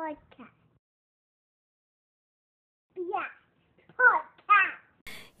podcast. Yeah.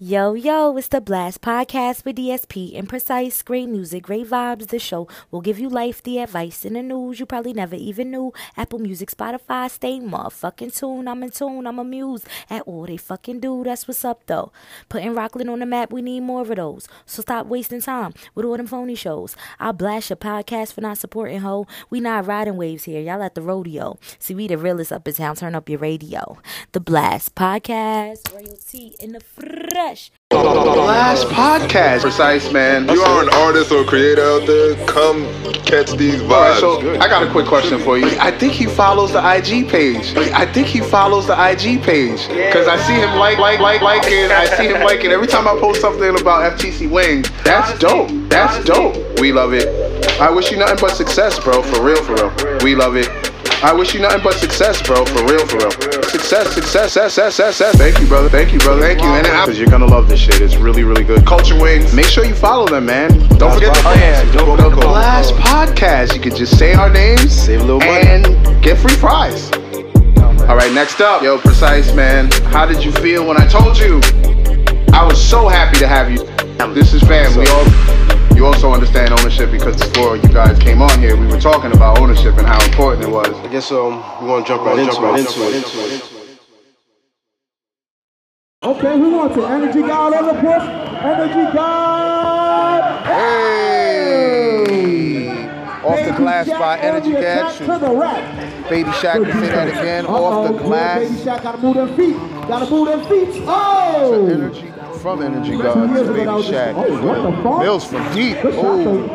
Yo, yo, it's the Blast Podcast with DSP and Precise. Great music, great vibes. The show will give you life, the advice, and the news you probably never even knew. Apple Music, Spotify, stay motherfucking tuned. I'm in tune, I'm amused at all they fucking do. That's what's up, though. Putting Rockland on the map, we need more of those. So stop wasting time with all them phony shows. I'll blast your podcast for not supporting ho. We not riding waves here. Y'all at the rodeo. See, we the realest up in town. Turn up your radio. The Blast Podcast. Royalty in the fresh. Last podcast. Precise, man. You are an artist or creator out there. Come catch these All right, vibes. so I got a quick question for you. I think he follows the IG page. I think he follows the IG page because I see him like, like, like, liking. I see him liking every time I post something about FTC Wings. That's dope. That's dope. We love it. I wish you nothing but success, bro. For real, for real. We love it. I wish you nothing but success, bro. For real, for real. Success, success, success, success, success. Thank you, brother. Thank you, brother. Thank you. And because you're gonna love this shit. It's really, really good. Culture Wings. Make sure you follow them, man. Don't forget to Oh, yeah. the, the Blast Podcast. You can just say our names Save a little money. and get free fries. All right, next up, yo, precise man. How did you feel when I told you? I was so happy to have you. This is fam. We all. You also understand ownership because before you guys came on here, we were talking about ownership and how important it was. I guess um, we want to jump right into it. Into it. Okay, who wants it? Energy God on the push. Energy God. Hey! Off the glass by Energy God. To the rack. Baby Shaq can say that again. Off the glass. Baby Shaq gotta move them feet. Gotta move them feet. Oh! From Energy God to Baby Shaq. Oh, what the fuck? Mills from deep. Oh.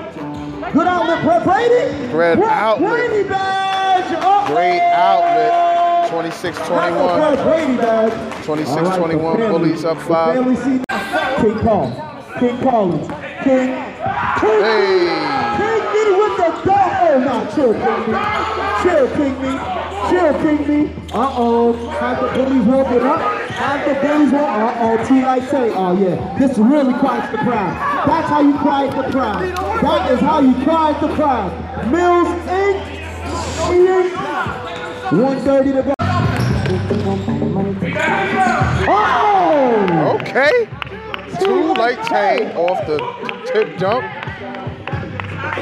Good outlet, Brett Brady. Brett Brett outlet. Brady badge. Uh-oh. great outlet. 26 Brett 21. Brady badge. 26 All right, 21. the Bullies up five. King Paul. King Collins. King. King. Hey! Chill, King me. Chill, King me. Chill, King me. Uh-oh. Have the bullies walking up. Have the bullies walk. Uh-oh. T like say, oh, yeah. This really quiets the crowd. That's how you quiet the crowd. That is how you quiet the crowd. Mills Inc. Inc. 130 to go. Oh! Okay. Two light chain off the tip jump.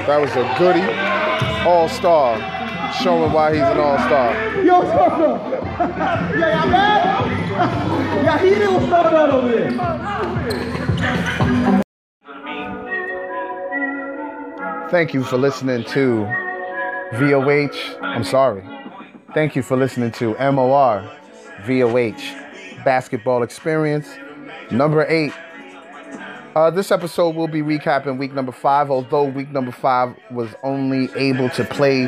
That was a goodie. All star. Showing why he's an all star. Yo, yeah, y'all mad? yeah, he going on over there. Thank you for listening to VOH. I'm sorry. Thank you for listening to MOR VOH Basketball Experience number eight. Uh, this episode will be recapping week number five, although week number five was only able to play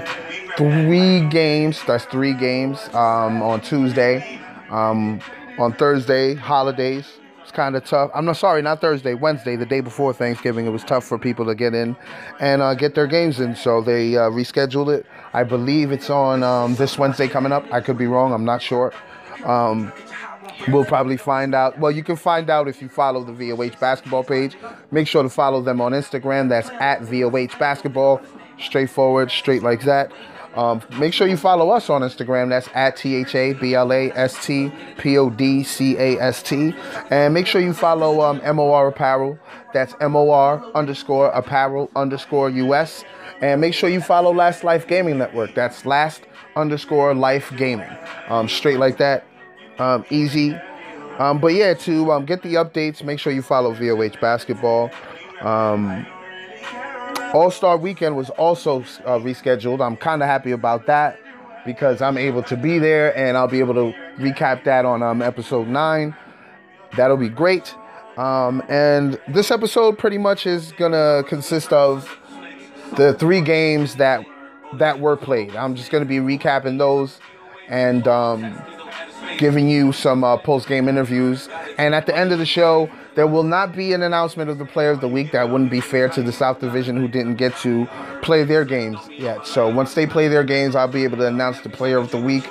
three games. That's three games um, on Tuesday. Um, on Thursday, holidays. It's kind of tough. I'm not sorry, not Thursday, Wednesday, the day before Thanksgiving. It was tough for people to get in and uh, get their games in, so they uh, rescheduled it. I believe it's on um, this Wednesday coming up. I could be wrong. I'm not sure. Um, We'll probably find out. Well, you can find out if you follow the VOH basketball page. Make sure to follow them on Instagram. That's at VOH basketball. Straightforward, straight like that. Um, make sure you follow us on Instagram. That's at T H A B L A S T P O D C A S T. And make sure you follow um, MOR Apparel. That's M O R underscore apparel underscore US. And make sure you follow Last Life Gaming Network. That's last underscore life gaming. Um, straight like that um, easy. Um, but yeah, to um, get the updates, make sure you follow VOH Basketball. Um, All Star Weekend was also uh, rescheduled. I'm kind of happy about that because I'm able to be there and I'll be able to recap that on um, episode nine. That'll be great. Um, and this episode pretty much is gonna consist of the three games that that were played. I'm just gonna be recapping those and um, giving you some uh, post game interviews. And at the end of the show, there will not be an announcement of the player of the week. That wouldn't be fair to the South Division who didn't get to play their games yet. So once they play their games, I'll be able to announce the player of the week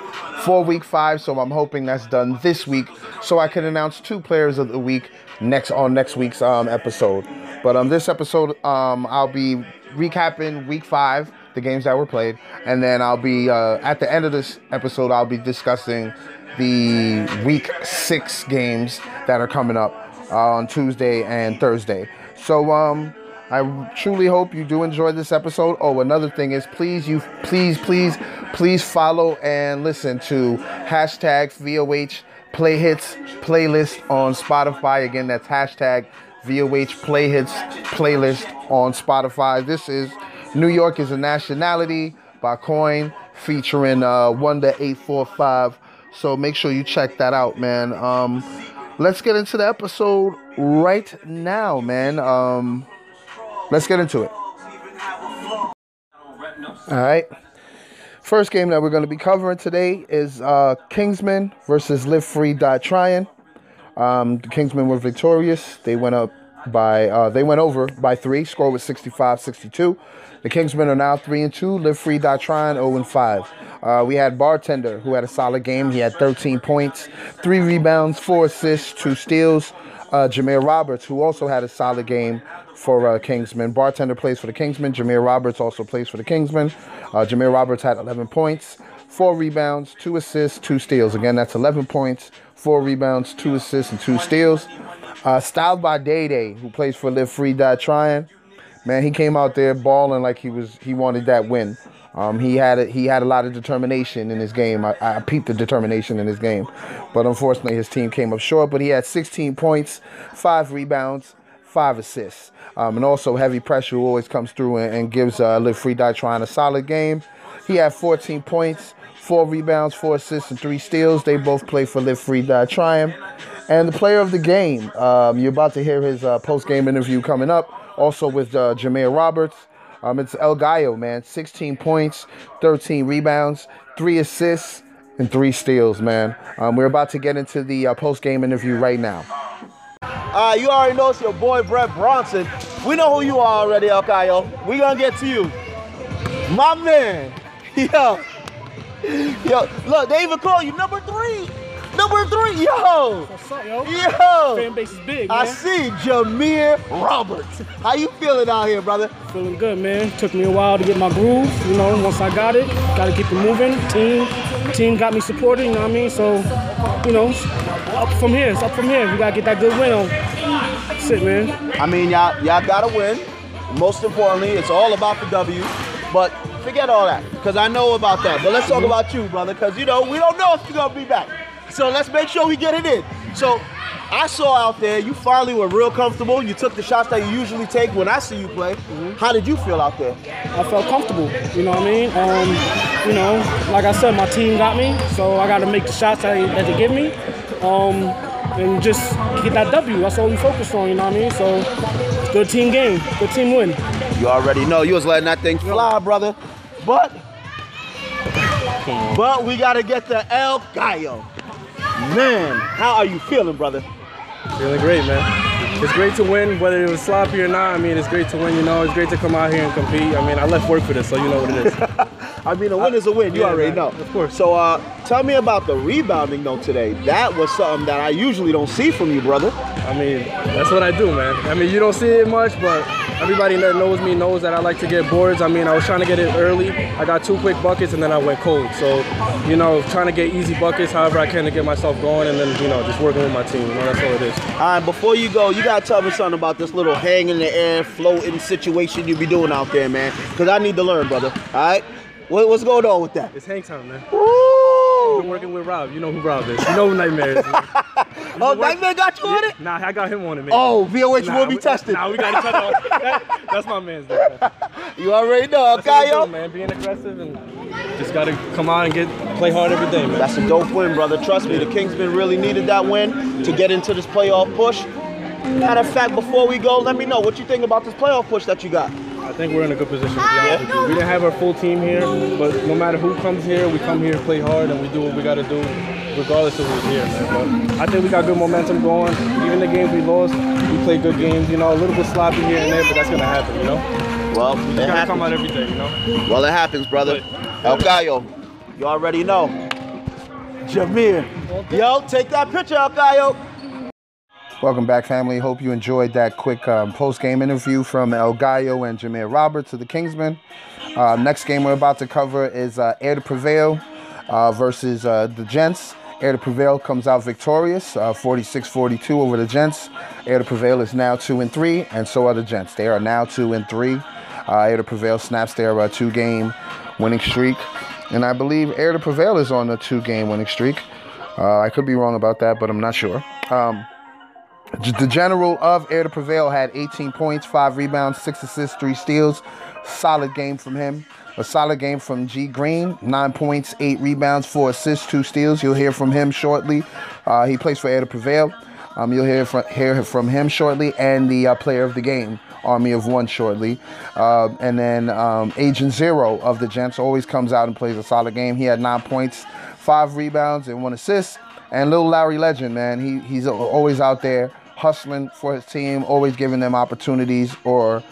for week five. So I'm hoping that's done this week so I can announce two players of the week next on next week's um, episode. But on um, this episode, um, I'll be recapping week five the games that were played, and then I'll be uh, at the end of this episode. I'll be discussing the week six games that are coming up uh, on Tuesday and Thursday. So um, I truly hope you do enjoy this episode. Oh, another thing is please you please please please follow and listen to hashtag VOH Play Hits playlist on Spotify. Again, that's hashtag VOH Play Hits playlist on Spotify. This is New York is a Nationality by Coin featuring uh, Wonder 845. So make sure you check that out, man. Um, let's get into the episode right now, man. Um, let's get into it. All right. First game that we're going to be covering today is uh, Kingsman versus Live Free Die Trying. Um, the Kingsmen were victorious. They went up by uh, they went over by three. Score was 65-62. The Kingsmen are now three and two. Live Free Trying 0 and five. Uh, we had Bartender who had a solid game. He had 13 points, three rebounds, four assists, two steals. Uh, Jameer Roberts, who also had a solid game for uh, Kingsman. Bartender plays for the Kingsmen. Jameer Roberts also plays for the Kingsmen. Uh, Jameer Roberts had 11 points, four rebounds, two assists, two steals. Again, that's 11 points, four rebounds, two assists, and two steals. Uh, styled by Day Day, who plays for Live Free Die Trying. Man, he came out there balling like he was he wanted that win. Um, he had a, he had a lot of determination in his game. I, I peeped the determination in his game, but unfortunately his team came up short. But he had 16 points, five rebounds, five assists, um, and also heavy pressure always comes through and, and gives uh, Live Free Die trying a solid game. He had 14 points, four rebounds, four assists, and three steals. They both play for Live Free Die trying. And the player of the game, um, you're about to hear his uh, post game interview coming up, also with uh, Jameer Roberts. Um, it's El Gallo, man. 16 points, 13 rebounds, three assists, and three steals, man. Um, we're about to get into the uh, post game interview right now. Uh, you already know it's your boy Brett Bronson. We know who you are already, El Gallo. We're gonna get to you. My man. Yo. Yo, look, they even call you number three. Number three, yo. What's up, yo? Yo. Fan base is big, man. I see Jameer Roberts. How you feeling out here, brother? Feeling good, man. Took me a while to get my groove. You know, once I got it, got to keep it moving. Team, team got me supported. You know what I mean? So, you know, up from here. It's up from here. We gotta get that good win on. That's it, man. I mean, y'all, y'all gotta win. Most importantly, it's all about the W. But forget all that, because I know about that. But let's talk mm-hmm. about you, brother, because you know we don't know if you're gonna be back. So let's make sure we get it in. So I saw out there you finally were real comfortable. You took the shots that you usually take when I see you play. How did you feel out there? I felt comfortable. You know what I mean? Um, you know, like I said, my team got me, so I got to make the shots that they, that they give me, um, and just get that W. That's all we focus on. You know what I mean? So, good team game, good team win. You already know you was letting that thing fly, brother. But but we gotta get to El Gallo. Man, how are you feeling, brother? Feeling great, man. It's great to win, whether it was sloppy or not. I mean, it's great to win, you know. It's great to come out here and compete. I mean, I left work for this, so you know what it is. I mean, a win is a win. You Yeah, already man, know. of course. So, uh, tell me about the rebounding though today. That was something that I usually don't see from you, brother. I mean, that's what I do, man. I mean, you don't see it much, but everybody that knows me knows that I like to get boards. I mean, I was trying to get it early. I got two quick buckets, and then I went cold. So, you know, trying to get easy buckets however I can to get myself going, and then, you know, just working with my team. You know, that's all it is. All right, before you go, you gotta tell me something about this little hang in the air, floating situation you be doing out there, man. Cause I need to learn, brother. All right, what, what's going on with that? It's hang time, man. Woo! Been working with Rob. You know who Rob is. You know who Nightmare is. Oh, Nightmare got you on it? Nah, I got him on it, man. Oh, VOH Nah, will be we- tested. Nah, we got each other. on. That- that's my man's. Man. You already know, That's okay, do, man. Being aggressive and just gotta come out and get play hard every day, man. That's a dope win, brother. Trust me, the Kingsmen really needed that win to get into this playoff push. Matter of fact, before we go, let me know what you think about this playoff push that you got. I think we're in a good position. To be honest with you. We didn't have our full team here, but no matter who comes here, we come here play hard and we do what we gotta do, regardless of who's here, man. But I think we got good momentum going. Even the games we lost, we played good games. You know, a little bit sloppy here and there, but that's gonna happen. You know, Well, you it gotta come out happens. every day. You know. Well, it happens, brother. El Gallo, you already know. Jameer. Yo, take that picture, El Gallo. Welcome back, family. Hope you enjoyed that quick um, post game interview from El Gallo and Jameer Roberts of the Kingsmen. Uh, next game we're about to cover is uh, Air to Prevail uh, versus uh, the Gents. Air to Prevail comes out victorious, 46 42 over the Gents. Air to Prevail is now 2 and 3, and so are the Gents. They are now 2 and 3. Uh, Air to Prevail snaps their uh, two game winning streak. And I believe Air to Prevail is on a two game winning streak. Uh, I could be wrong about that, but I'm not sure. Um, the general of Air to Prevail had 18 points, 5 rebounds, 6 assists, 3 steals. Solid game from him. A solid game from G Green, 9 points, 8 rebounds, 4 assists, 2 steals. You'll hear from him shortly. Uh, he plays for Air to Prevail. Um, you'll hear from, hear from him shortly and the uh, player of the game, Army of One, shortly. Uh, and then um, Agent Zero of the Gents always comes out and plays a solid game. He had 9 points, 5 rebounds, and 1 assist. And little Larry Legend, man, he, he's always out there hustling for his team, always giving them opportunities or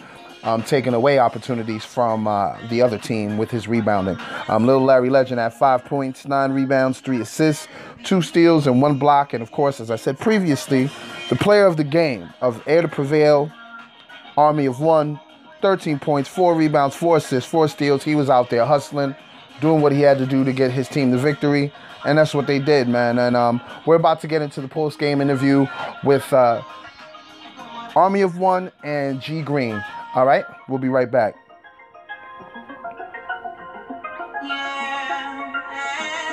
um, taking away opportunities from uh, the other team with his rebounding. Um, little Larry Legend had five points, nine rebounds, three assists, two steals, and one block. And of course, as I said previously, the player of the game of Air to Prevail, Army of One, 13 points, four rebounds, four assists, four steals. He was out there hustling, doing what he had to do to get his team the victory and that's what they did, man. And um, we're about to get into the post game interview with uh, Army of One and G Green. All right, we'll be right back.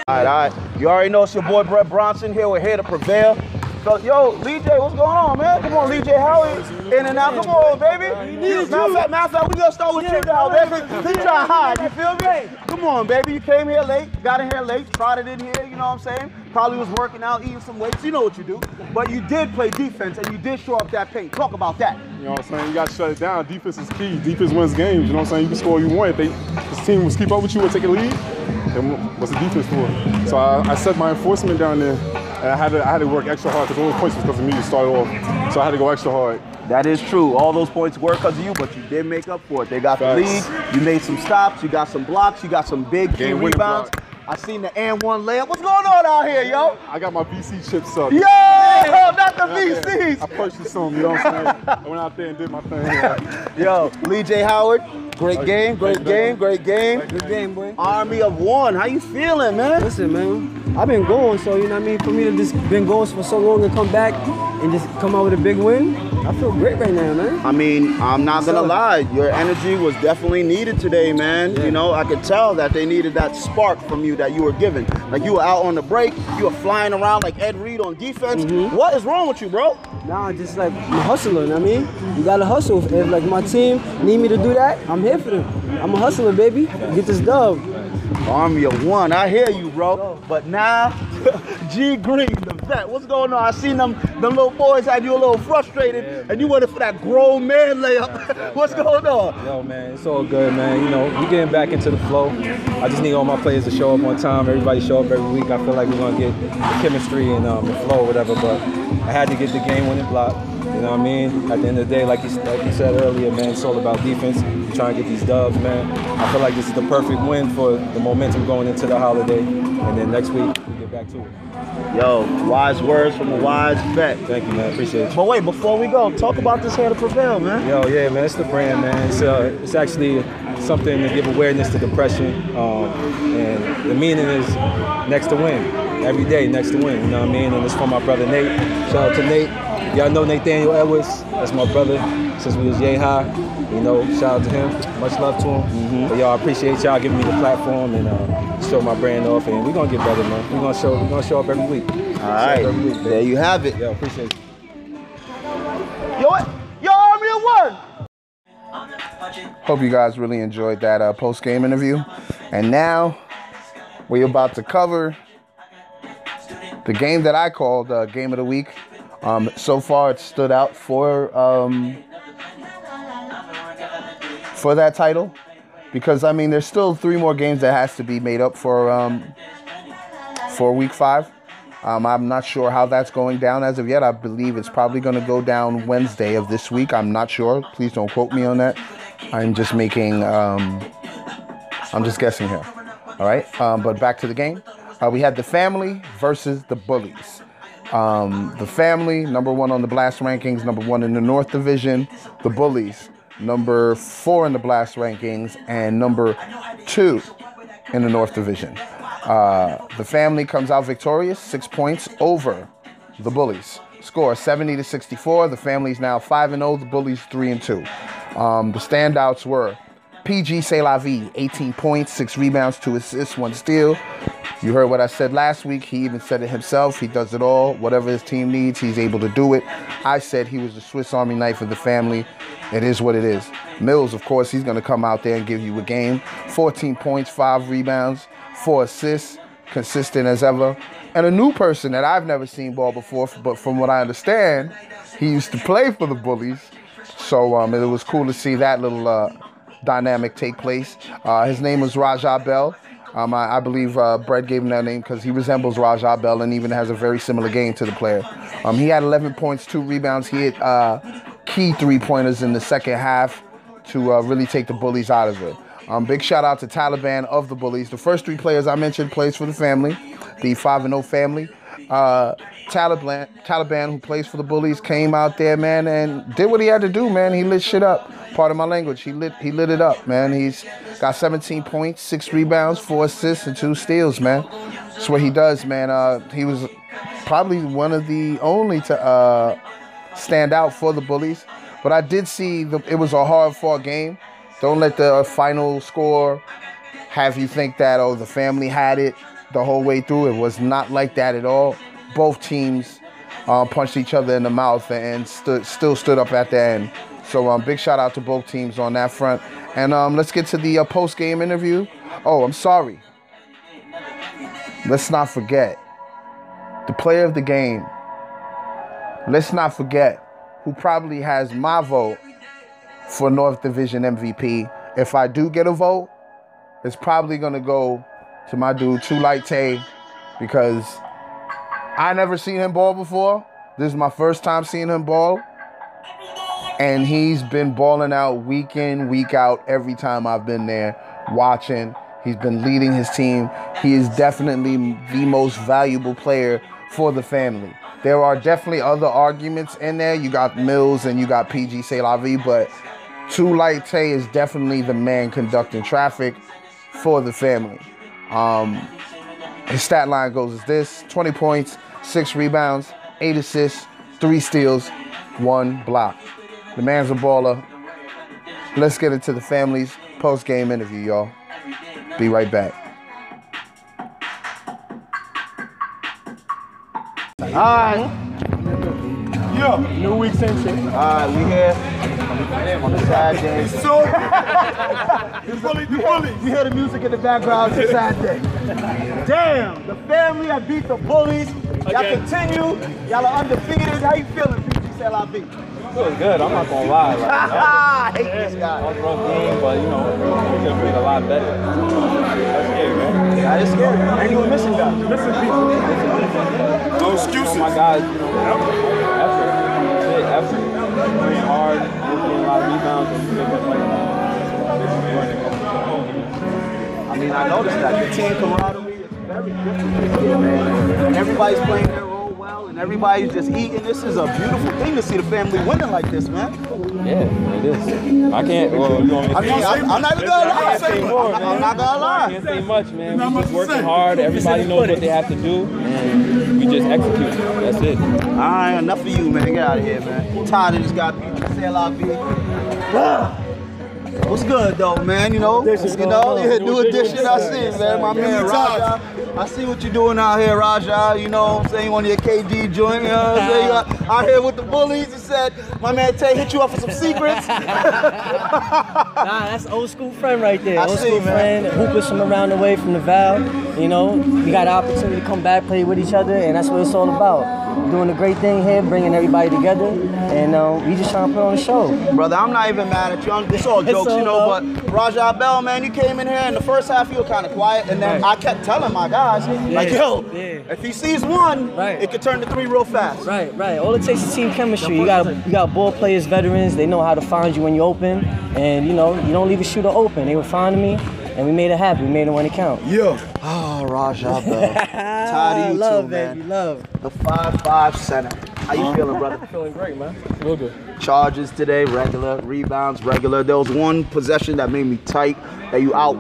All right, all right. You already know it's your boy Brett Bronson here. We're here to prevail. So, yo, Lee J, what's going on, man? Come on, Lee J Howard. In and out. Come on, baby. Matter of fact, matter of we gonna start with you now, baby. He try to hide, you feel me? Come on, baby. You came here late, got in here late, trotted in here, you know what I'm saying? Probably was working out, eating some weights. You know what you do. But you did play defense and you did show up that paint. Talk about that. You know what I'm saying? You got to shut it down. Defense is key. Defense wins games. You know what I'm saying? You can score you want. If they, this team was keep up with you and take a lead, then what's the defense for? So I, I set my enforcement down there and I had to, I had to work extra hard because all those points was because of me to start off. So I had to go extra hard. That is true. All those points were because of you, but you did make up for it. They got Facts. the lead. You made some stops. You got some blocks. You got some big key rebounds. I seen the and one layup. What's going on out here, yo? I got my VC chips up. Yo, not the VCs. I purchased some, you know what I'm saying? I went out there and did my thing. Yeah. Yo, Lee J. Howard, great game, great game, great game. Good game, boy. Army of One, how you feeling, man? Listen, man, I've been going, so you know what I mean? For me to just been going for so long and come back and just come out with a big win, I feel great right now, man. I mean, I'm not gonna lie, your energy was definitely needed today, man. Yeah. You know, I could tell that they needed that spark from you that you were given. Like you were out on the break, you were flying around like Ed Reed on defense. Mm-hmm. What is wrong with you, bro? Nah, just like I'm hustling. I mean, you gotta hustle. If like my team need me to do that, I'm here for them. I'm a hustler, baby. Get this dub. Army of one, I hear you, bro. But now, G Green, the vet, what's going on? I seen them, them little boys had you a little frustrated, yeah, and you went for that grown man layup. Yeah, what's going on? Yo, man, it's all good, man. You know, we getting back into the flow. I just need all my players to show up on time. Everybody show up every week. I feel like we're gonna get the chemistry and um, the flow, whatever. But I had to get the game-winning block. You know what I mean? At the end of the day, like you, like you said earlier, man, it's all about defense. We're trying to get these dubs, man. I feel like this is the perfect win for the momentum going into the holiday. And then next week, we get back to it. Yo, wise words from a wise vet. Thank you, man. Appreciate it. But wait, before we go, talk about this Air to Prevail, man. Yo, yeah, man. It's the brand, man. It's, uh, it's actually something to give awareness to depression. Um, and the meaning is next to win. Every day, next to win. You know what I mean? And it's from my brother Nate. Shout out to Nate. Y'all know Nathaniel Edwards. That's my brother since we was yay high. You know, shout out to him. Much love to him. Mm-hmm. But y'all appreciate y'all giving me the platform and uh, show my brand off. And we're gonna get better, man. We're gonna show. We're gonna show up every week. All right. Every week, there you have it. Yeah, appreciate it. Yo, what? yo, Army of One. Hope you guys really enjoyed that uh, post game interview. And now we're about to cover the game that I called uh, Game of the Week. Um, so far, it stood out for um, for that title because I mean, there's still three more games that has to be made up for um, for Week Five. Um, I'm not sure how that's going down as of yet. I believe it's probably going to go down Wednesday of this week. I'm not sure. Please don't quote me on that. I'm just making. Um, I'm just guessing here. All right. Um, but back to the game. Uh, we had the family versus the bullies. Um, the family, number one on the Blast rankings, number one in the North Division. The Bullies, number four in the Blast rankings, and number two in the North Division. Uh, the family comes out victorious, six points over the Bullies. Score 70 to 64. The family's now 5 and 0. The Bullies 3 and 2. Um, the standouts were PG C'est La Vie, 18 points, 6 rebounds, 2 assists, 1 steal. You heard what I said last week. He even said it himself. He does it all. Whatever his team needs, he's able to do it. I said he was the Swiss Army knife of the family. It is what it is. Mills, of course, he's going to come out there and give you a game. 14 points, 5 rebounds, 4 assists, consistent as ever. And a new person that I've never seen ball before, but from what I understand, he used to play for the Bullies. So um, it was cool to see that little uh, dynamic take place. Uh, his name was Raja Bell. Um, I, I, believe uh, Brett gave him that name because he resembles Raja Bell and even has a very similar game to the player. Um, he had 11 points, two rebounds. He hit uh, key three pointers in the second half to uh, really take the Bullies out of it. Um, big shout out to Taliban of the Bullies. The first three players I mentioned plays for the family, the 5 and 0 family. Uh, Taliban, Taliban, who plays for the Bullies, came out there, man, and did what he had to do, man. He lit shit up. Part of my language. He lit, he lit it up, man. He's got 17 points, six rebounds, four assists, and two steals, man. That's what he does, man. Uh, he was probably one of the only to uh, stand out for the Bullies. But I did see the, it was a hard fought game. Don't let the final score have you think that oh the family had it the whole way through. It was not like that at all. Both teams uh, punched each other in the mouth and still stood up at the end. So um, big shout out to both teams on that front. And um, let's get to the uh, post game interview. Oh, I'm sorry. Let's not forget the player of the game. Let's not forget who probably has my vote for North Division MVP. If I do get a vote, it's probably gonna go to my dude Too Light Tay because I never seen him ball before. This is my first time seeing him ball. And he's been balling out week in, week out, every time I've been there watching. He's been leading his team. He is definitely the most valuable player for the family. There are definitely other arguments in there. You got Mills and you got PG C'est but Too Light Tay is definitely the man conducting traffic for the family. Um, his stat line goes as this 20 points, six rebounds, eight assists, three steals, one block. The man's a baller. Let's get into the family's post game interview, y'all. Be right back. All right. Yeah. New week, same shit. All right, we here on the sad day. So, the bully, the bully. You hear the music in the background. It's a sad day. Damn, the family I beat the bullies. Y'all Again. continue. Y'all are undefeated. How you feeling, PG C'est La Feeling good. I'm not gonna lie. Like, I hate this guy. That was a rough game, but you know, we could have played a lot better. That's scary, man. That is scary. And you missing guys. Missing people. No excuses. Oh my guys, you know, mean, I noticed that the team camaraderie is very different here, man. And everybody's playing their role well, and everybody's just eating. This is a beautiful thing to see the family winning like this, man. Yeah, it is. I can't. Well, you want me to I mean, I, I'm not even gonna lie. Say more, I'm. I'm not gonna I lie. can't say much, man. We're just working hard. Everybody knows what they have to do, and we just execute. That's it. All right, enough of you, man. Get out of here, man. I'm tired of this guy. PG What's good though, man? You know, you know, yeah, do addition. I see, man. My man Raja. I see what you're doing out here, Raja. You know, I'm saying on your KD joint. You know, I'm saying? You out here with the bullies. He said, my man Tay hit you up for some secrets. Nah, that's old school friend right there. I old see, school man. friend, hoopers from around the way from the Val. You know, we got the opportunity to come back, play with each other, and that's what it's all about. Doing a great thing here, bringing everybody together, and uh, we just trying to put on a show. Brother, I'm not even mad at you. I'm, it's all It's jokes, all you know. love. But Raja Bell, man, you came in here in the first half, you were kind of quiet, and then I kept telling my guys, like, yo, yeah. if he sees one, Right. it could turn to three real fast. Right, right. All it takes is team chemistry. You got you got ball players, veterans. They know how to find you when you're open, and you know you don't leave a shooter open. They were finding me, and we made it happen. We made it when it count. Yeah. Oh, Raja Bell. Tired of you love, too, baby, man. love. The five-five center. How you feeling, brother? Feeling great, man. Real good. Charges today, regular. Rebounds, regular. There was one possession that made me tight. That you out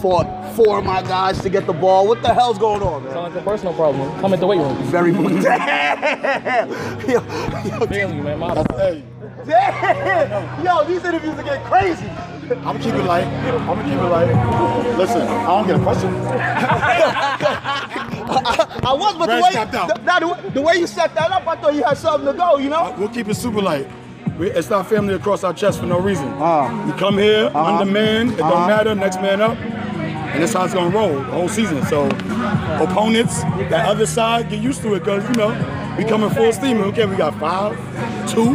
fought four of my guys to get the ball. What the hell's going on, man? Sound like a personal problem. Come at the weight room. Very much. Damn. Yo, yo, Feeling you, man. My Hey, damn. Yo, these interviews are getting crazy. I'm gonna keep it light. I'm gonna keep it light. Listen, I don't get a question. I, I was, but the way, out. the, now the, the way you set that up, I thought you had something to go, you know? We'll keep it super light. We, it's not family across our chest for no reason. Uh, We come here, Uh-huh. under man, it Uh-huh. don't matter, next man up. And that's how it's gonna roll the whole season. So opponents, that other side, get used to it, cause you know, we coming full steam. Okay, we got five, two,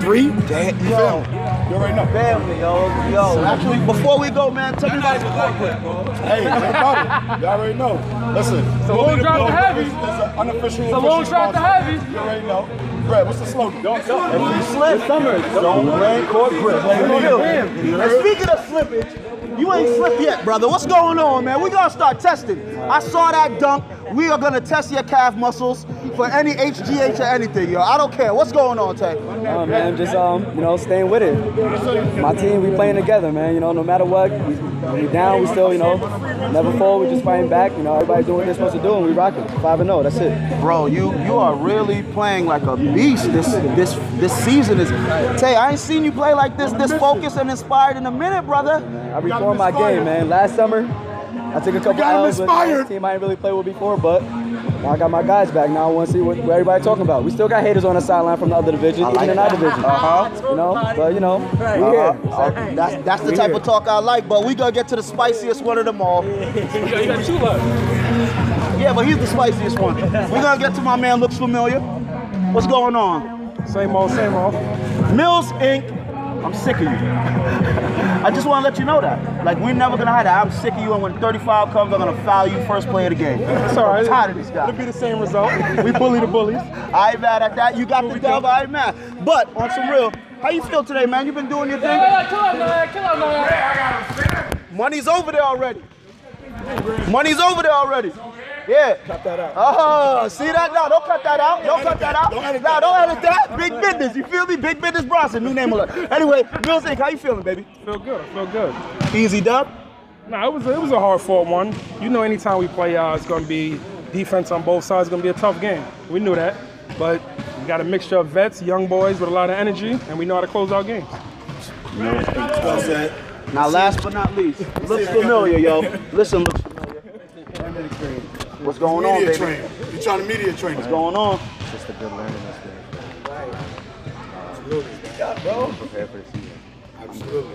three. Damn, yo. You already know. Family, yo, yo. Actually, before we go, man, tell me about your corporate. Hey, no problem. You already know. Listen, It's a long drive to Heavy. It's an unofficial. It's a long drive to. Heavy. You already know. Brad, what's the slogan? Don't don't. You slip, don't blame court grip. And speaking of slippage, you ain't slipped yet, brother. What's going on, man? We gonna start testing. I saw that dunk. We are gonna test your calf muscles for any HGH or anything, yo. I don't care. What's going on, Tay? Oh man, just um, you know, staying with it. My team, we playing together, man. You know, no matter what, we, we down, we still, you know, never fall. We just fighting back. You know, everybody doing what they're supposed to do, and we rocking. Five and zero. That's it. Bro, you you are really playing like a beast. This this this season is. Tay, I ain't seen you play like this, this focused and inspired in a minute, brother. I reformed my game, man. Last summer, I took a couple got him L's with inspired. a team I didn't really play with before, but now I got my guys back. Now I want to see what, what everybody talking about. We still got haters on the sideline from the other division, even in our division. Uh-huh. You know, but you know, we Uh-huh. here. Uh, that's that's the type of talk I like, but we gonna get to the spiciest one of them all. You got, two left. Yeah, but he's the spiciest one. We're gonna get to my man looks familiar. What's going on? Same old, same old. Mills Inc. I'm sick of you. I just want to let you know that. Like we're never gonna hide that. I'm sick of you, and when 35 comes, I'm gonna foul you first play of the game. It's all right. I'm tired of this guy. It'll be the same result. We bully the bullies. I ain't mad at that. You got the dub. I ain't mad. But on some real, how you feel today, man? You been doing your thing. kill him, man. Kill him, man. Money's over there already. Money's over there already. Yeah. Cut that out. Oh, see that? No, don't cut that out. Don't cut that out. Don't edit No, don't edit that. Big business. You feel me? Big business Bronson. New name alert. Anyway, Mills Inc., how you feeling, baby? Feel good. I feel good. Easy dub? Nah, it was a, it was a hard fought one. You know, anytime we play, uh, it's going to be defense on both sides. It's going to be a tough game. We knew that, but we got a mixture of vets, young boys with a lot of energy, and we know how to close out games. Well said. Now, last but not least, looks familiar, yo. Listen, looks familiar. What's going on, baby? train. You trying to media train? What's going on? Just a good learning experience.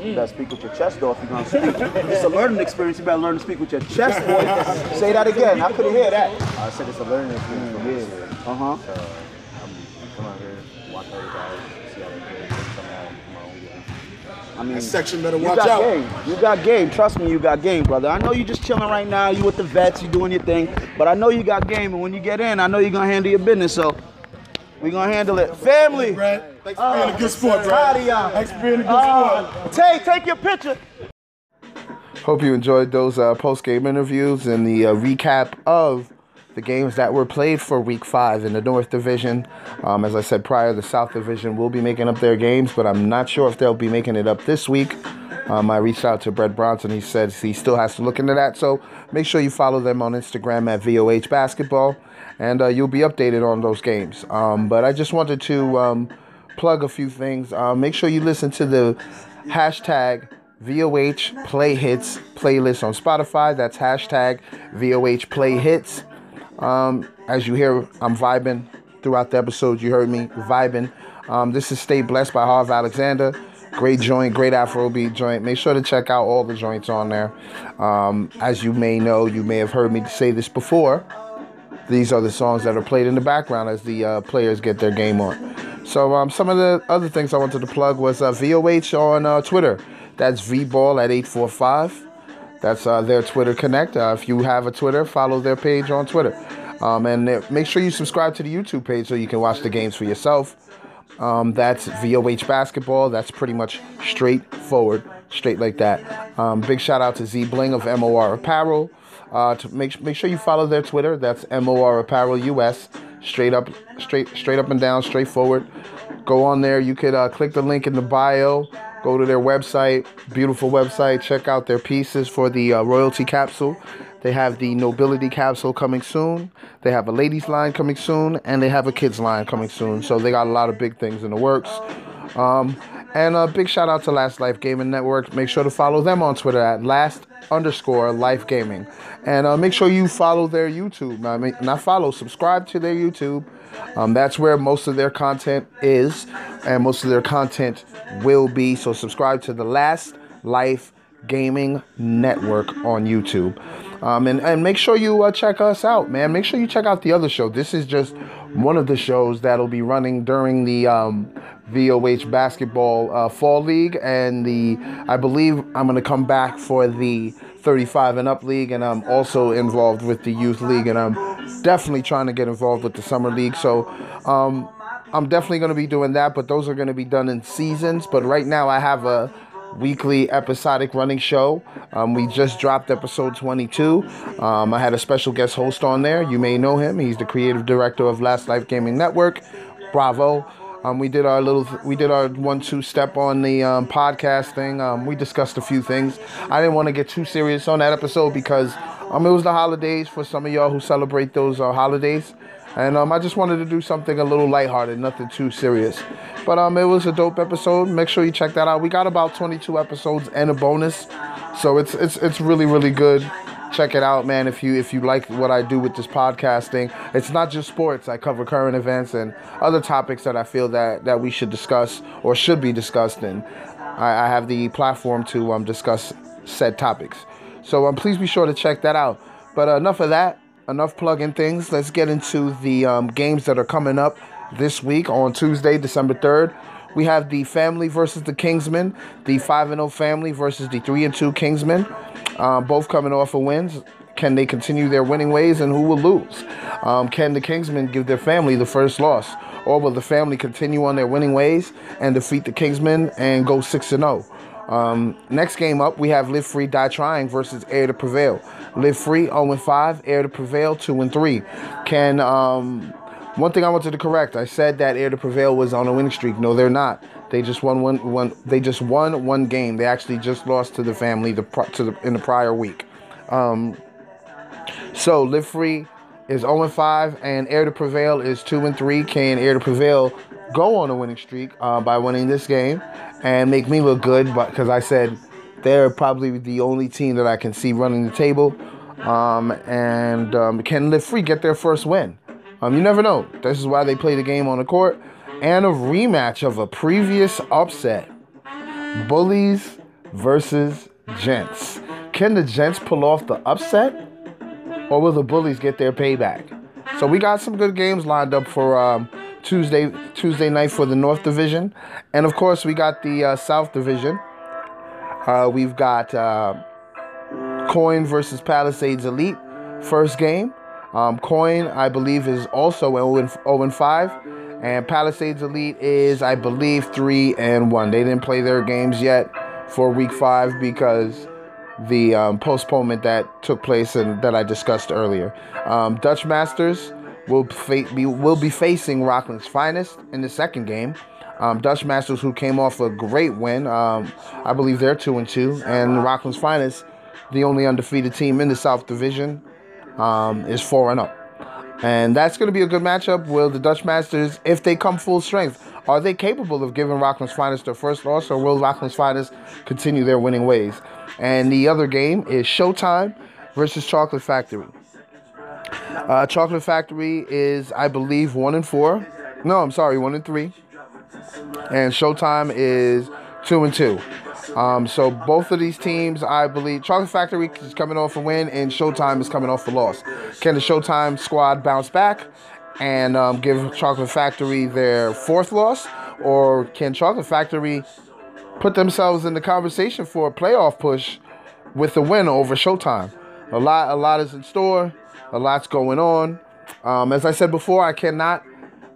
You gotta speak with your chest though if you're gonna speak. It's a learning experience. You better learn to speak with your chest, boy. Say that again. I couldn't hear that. I said it's a learning experience for me. Uh huh. So I mean, That section better you watch got out. game. You got game. Trust me, you got game, brother. I know you just chilling right now. You with the vets. You doing your thing. But I know you got game. And when you get in, I know you're gonna handle your business. So we gonna handle it. Family. Brad, thanks for being a good sport, Proud Brad. y'all. Thanks for being a good Uh, sport. Tay, take your picture. Hope you enjoyed those uh, post game interviews and the uh, recap of the games that were played for Week Five in the North Division. Um, as I said prior, the South Division will be making up their games, but I'm not sure if they'll be making it up this week. Um, I reached out to Brett Bronson. He said he still has to look into that. So make sure you follow them on Instagram at VOH Basketball, and uh, you'll be updated on those games. Um, but I just wanted to um, plug a few things. Uh, make sure you listen to the hashtag VOH Play Hits playlist on Spotify. That's hashtag VOH Play Hits. Um, as you hear, I'm vibing throughout the episode. You heard me vibing. Um, this is Stay Blessed by Harv Alexander. Great joint, great Afrobeat joint. Make sure to check out all the joints on there. Um, as you may know, you may have heard me say this before. These are the songs that are played in the background as the uh, players get their game on. So um, some of the other things I wanted to plug was uh, VOH on uh, Twitter. That's VBall at 845. That's uh, their Twitter Connect. Uh, if you have a Twitter, follow their page on Twitter. Um, and uh, make sure you subscribe to the YouTube page so you can watch the games for yourself. Um, that's VOH Basketball. That's pretty much straightforward straight like that. Um, big shout out to Z Bling of MOR Apparel. Uh, to make make sure you follow their Twitter. That's MOR Apparel US. Straight up, straight straight up and down, straightforward. Go on there. You could uh, click the link in the bio. Go to their website, beautiful website. Check out their pieces for the uh, royalty capsule. They have the nobility capsule coming soon. They have a ladies line coming soon, and they have a kids line coming soon. So they got a lot of big things in the works. Um, and a big shout out to Last Life Gaming Network. Make sure to follow them on Twitter at last underscore life gaming. And uh, make sure you follow their YouTube. I mean, not follow, subscribe to their YouTube. Um, that's where most of their content is, and most of their content will be. So subscribe to the Last Life Gaming Network on YouTube. Um, and, and make sure you uh, check us out, man. Make sure you check out the other show. This is just one of the shows that'll be running during the um, VOH Basketball uh, Fall League. And the I believe I'm going to come back for the 35 and up league. And I'm also involved with the youth league. And I'm definitely trying to get involved with the summer league. So um, I'm definitely going to be doing that. But those are going to be done in seasons. But right now I have a weekly episodic running show. Um, we just dropped episode 22. Um, I had a special guest host on there. You may know him. He's the creative director of Last Life Gaming Network. Bravo. Um, we did our little, we did our one-two step on the um, podcast thing. Um, we discussed a few things. I didn't want to get too serious on that episode because um, it was the holidays for some of y'all who celebrate those uh, holidays. And um, I just wanted to do something a little lighthearted, nothing too serious. But um, it was a dope episode. Make sure you check that out. We got about 22 episodes and a bonus, so it's it's it's really really good. Check it out, man. If you if you like what I do with this podcasting, it's not just sports. I cover current events and other topics that I feel that that we should discuss or should be discussed. And I, I have the platform to um, discuss said topics. So um, please be sure to check that out. But uh, enough of that enough plugging things. Let's get into the um, games that are coming up this week on Tuesday, December 3rd. We have the family versus the Kingsmen, the 5 0 family versus the 3 2 Kingsmen, uh, both coming off of wins. Can they continue their winning ways and who will lose? Um, can the Kingsmen give their family the first loss? Or will the family continue on their winning ways and defeat the Kingsmen and go 6 0? Um, next game up, we have Live Free Die Trying versus Air to Prevail. Live Free 0 5, Air to Prevail 2 and 3. Can um, one thing I wanted to correct? I said that Air to Prevail was on a winning streak. No, they're not. They just won one. one they just won one game. They actually just lost to the family the to the in the prior week. Um, so Live Free is 0 and 5, and Air to Prevail is 2 and 3. Can Air to Prevail go on a winning streak uh, by winning this game and make me look good? But because I said they're probably the only team that I can see running the table, um, and um, can Live Free get their first win? Um, you never know. This is why they play the game on the court. And a rematch of a previous upset. Bullies versus Gents. Can the Gents pull off the upset? Or will the Bullies get their payback? So we got some good games lined up for um, Tuesday Tuesday night for the North Division. And of course we got the uh, South Division. Uh, we've got uh, Coin versus Palisades Elite. First game. Um, Coin, I believe, is also 0 and 5. And Palisades Elite is, I believe, 3 and 1. They didn't play their games yet for week 5 because the um, postponement that took place and that I discussed earlier. Um, Dutch Masters will, fa- be, will be facing Rockland's Finest in the second game. Um, Dutch Masters, who came off a great win, um, I believe they're two and two, and Rockland's Finest, the only undefeated team in the South Division, um, is four and up. And that's going to be a good matchup. Will the Dutch Masters, if they come full strength, are they capable of giving Rockland's Finest their first loss, or will Rockland's Finest continue their winning ways? And the other game is Showtime versus Chocolate Factory. Uh, Chocolate Factory is, I believe, one and four. No, I'm sorry, one and three. And Showtime is two and two. Um, so both of these teams, I believe, Chocolate Factory is coming off a win, and Showtime is coming off a loss. Can the Showtime squad bounce back and um, give Chocolate Factory their fourth loss, or can Chocolate Factory put themselves in the conversation for a playoff push with a win over Showtime? A lot, a lot is in store. A lot's going on. Um, as I said before, I cannot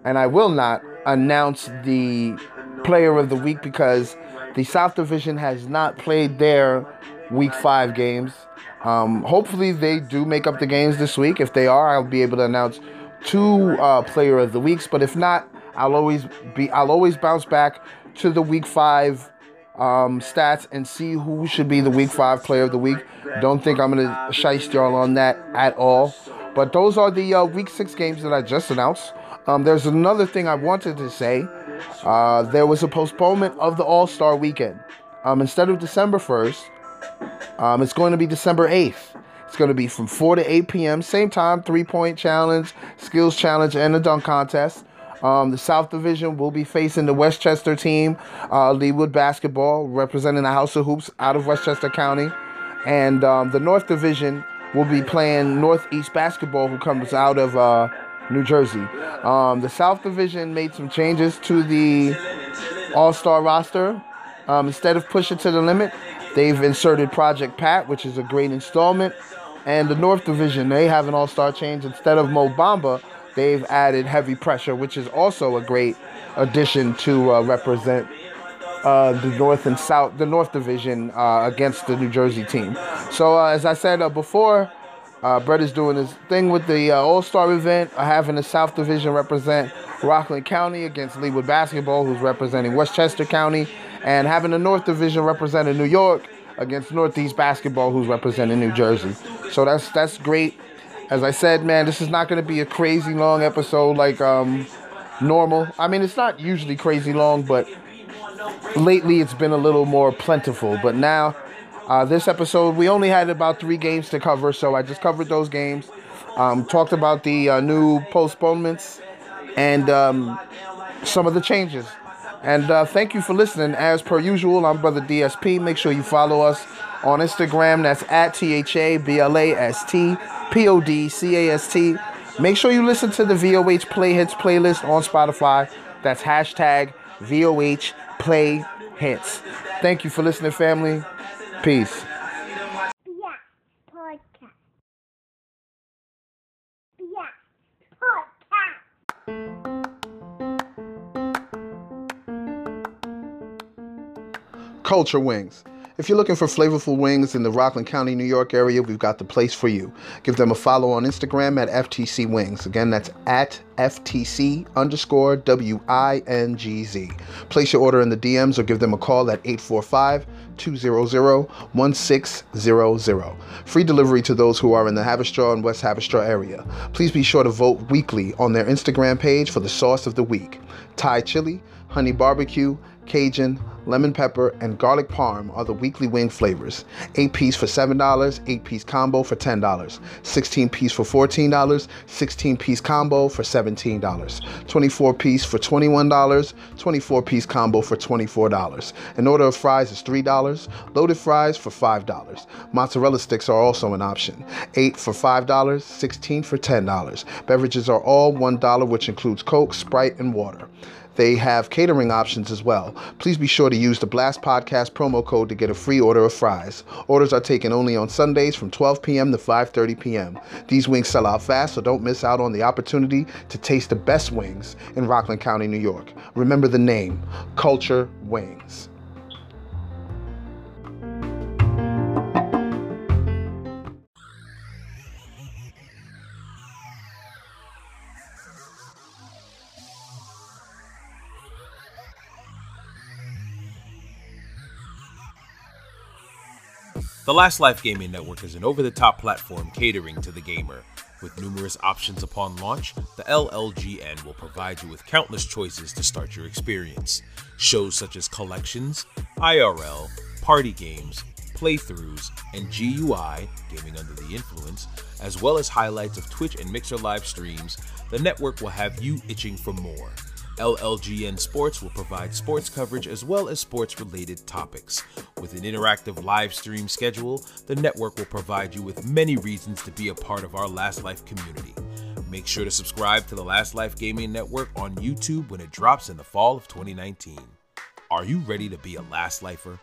and I will not announce the player of the week because The South Division has not played their Week Five games. Um, hopefully, they do make up the games this week. If they are, I'll be able to announce two uh, Player of the Weeks. But if not, I'll always be I'll always bounce back to the Week Five um, stats and see who should be the Week Five Player of the Week. Don't think I'm gonna shiest y'all on that at all. But those are the uh, Week Six games that I just announced. Um, there's another thing I wanted to say. Uh, there was a postponement of the All Star Weekend. Um, instead of December 1st, um, it's going to be December 8th. It's going to be from 4 to 8 p.m. Same time, three point challenge, skills challenge, and a dunk contest. Um, the South Division will be facing the Westchester team, uh, Leawood basketball, representing the House of Hoops out of Westchester County. And um, the North Division will be playing Northeast basketball, who comes out of uh, New Jersey. Um, the South Division made some changes to the All Star roster. Um, instead of pushing to the limit, they've inserted Project Pat, which is a great installment. And the North Division, they have an All Star change. Instead of Mo Bamba, they've added Heavy Pressure, which is also a great addition to uh, represent uh, the North and South, the North Division uh, against the New Jersey team. So uh, as I said uh, before, uh, Brett is doing his thing with the uh, All Star event, uh, having the South Division represent Rockland County against Leawood Basketball, who's representing Westchester County, and having the North Division representing New York against Northeast Basketball, who's representing New Jersey. So that's that's great. As I said, man, this is not going to be a crazy long episode like um, normal. I mean, it's not usually crazy long, but lately it's been a little more plentiful. But now, uh, this episode, we only had about three games to cover, so I just covered those games. Um, talked about the uh, new postponements and um, some of the changes. And uh, thank you for listening. As per usual, I'm Brother DSP. Make sure you follow us on Instagram. That's at T H A B L A S T P O D C A S T. Make sure you listen to the VOH Play Hits playlist on Spotify. That's hashtag VOH Play Hits. Thank you for listening, family. Peace. Yeah, podcast. Yeah, podcast. Culture Wings. If you're looking for flavorful wings in the Rockland County, New York area, we've got the place for you. Give them a follow on Instagram at FTC Wings. Again, that's at FTC underscore W I N G Z. Place your order in the DMs or give them a call at 845 200 1600. Free delivery to those who are in the Haverstraw and West Haverstraw area. Please be sure to vote weekly on their Instagram page for the sauce of the week. Thai chili, honey barbecue, Cajun, lemon pepper, and garlic parm are the weekly wing flavors. 8 piece for $7, 8 piece combo for $10, 16 piece for $14, 16 piece combo for $17, 24 piece for $21, 24 piece combo for $24. An order of fries is $3, loaded fries for $5. Mozzarella sticks are also an option. 8 for $5, 16 for $10. Beverages are all $1, which includes Coke, Sprite, and water. They have catering options as well. Please be sure to use the Blast Podcast promo code to get a free order of fries. Orders are taken only on Sundays from 12 p.m. to 5:30 p.m. These wings sell out fast, so don't miss out on the opportunity to taste the best wings in Rockland County, New York. Remember the name, Culture Wings. The Last Life Gaming Network is an over the top platform catering to the gamer. With numerous options upon launch, the LLGN will provide you with countless choices to start your experience. Shows such as collections, IRL, party games, playthroughs, and GUI, Gaming Under the Influence, as well as highlights of Twitch and Mixer live streams, the network will have you itching for more. LLGN Sports will provide sports coverage as well as sports related topics. With an interactive live stream schedule, the network will provide you with many reasons to be a part of our Last Life community. Make sure to subscribe to the Last Life Gaming Network on YouTube when it drops in the fall of 2019. Are you ready to be a Last Lifer?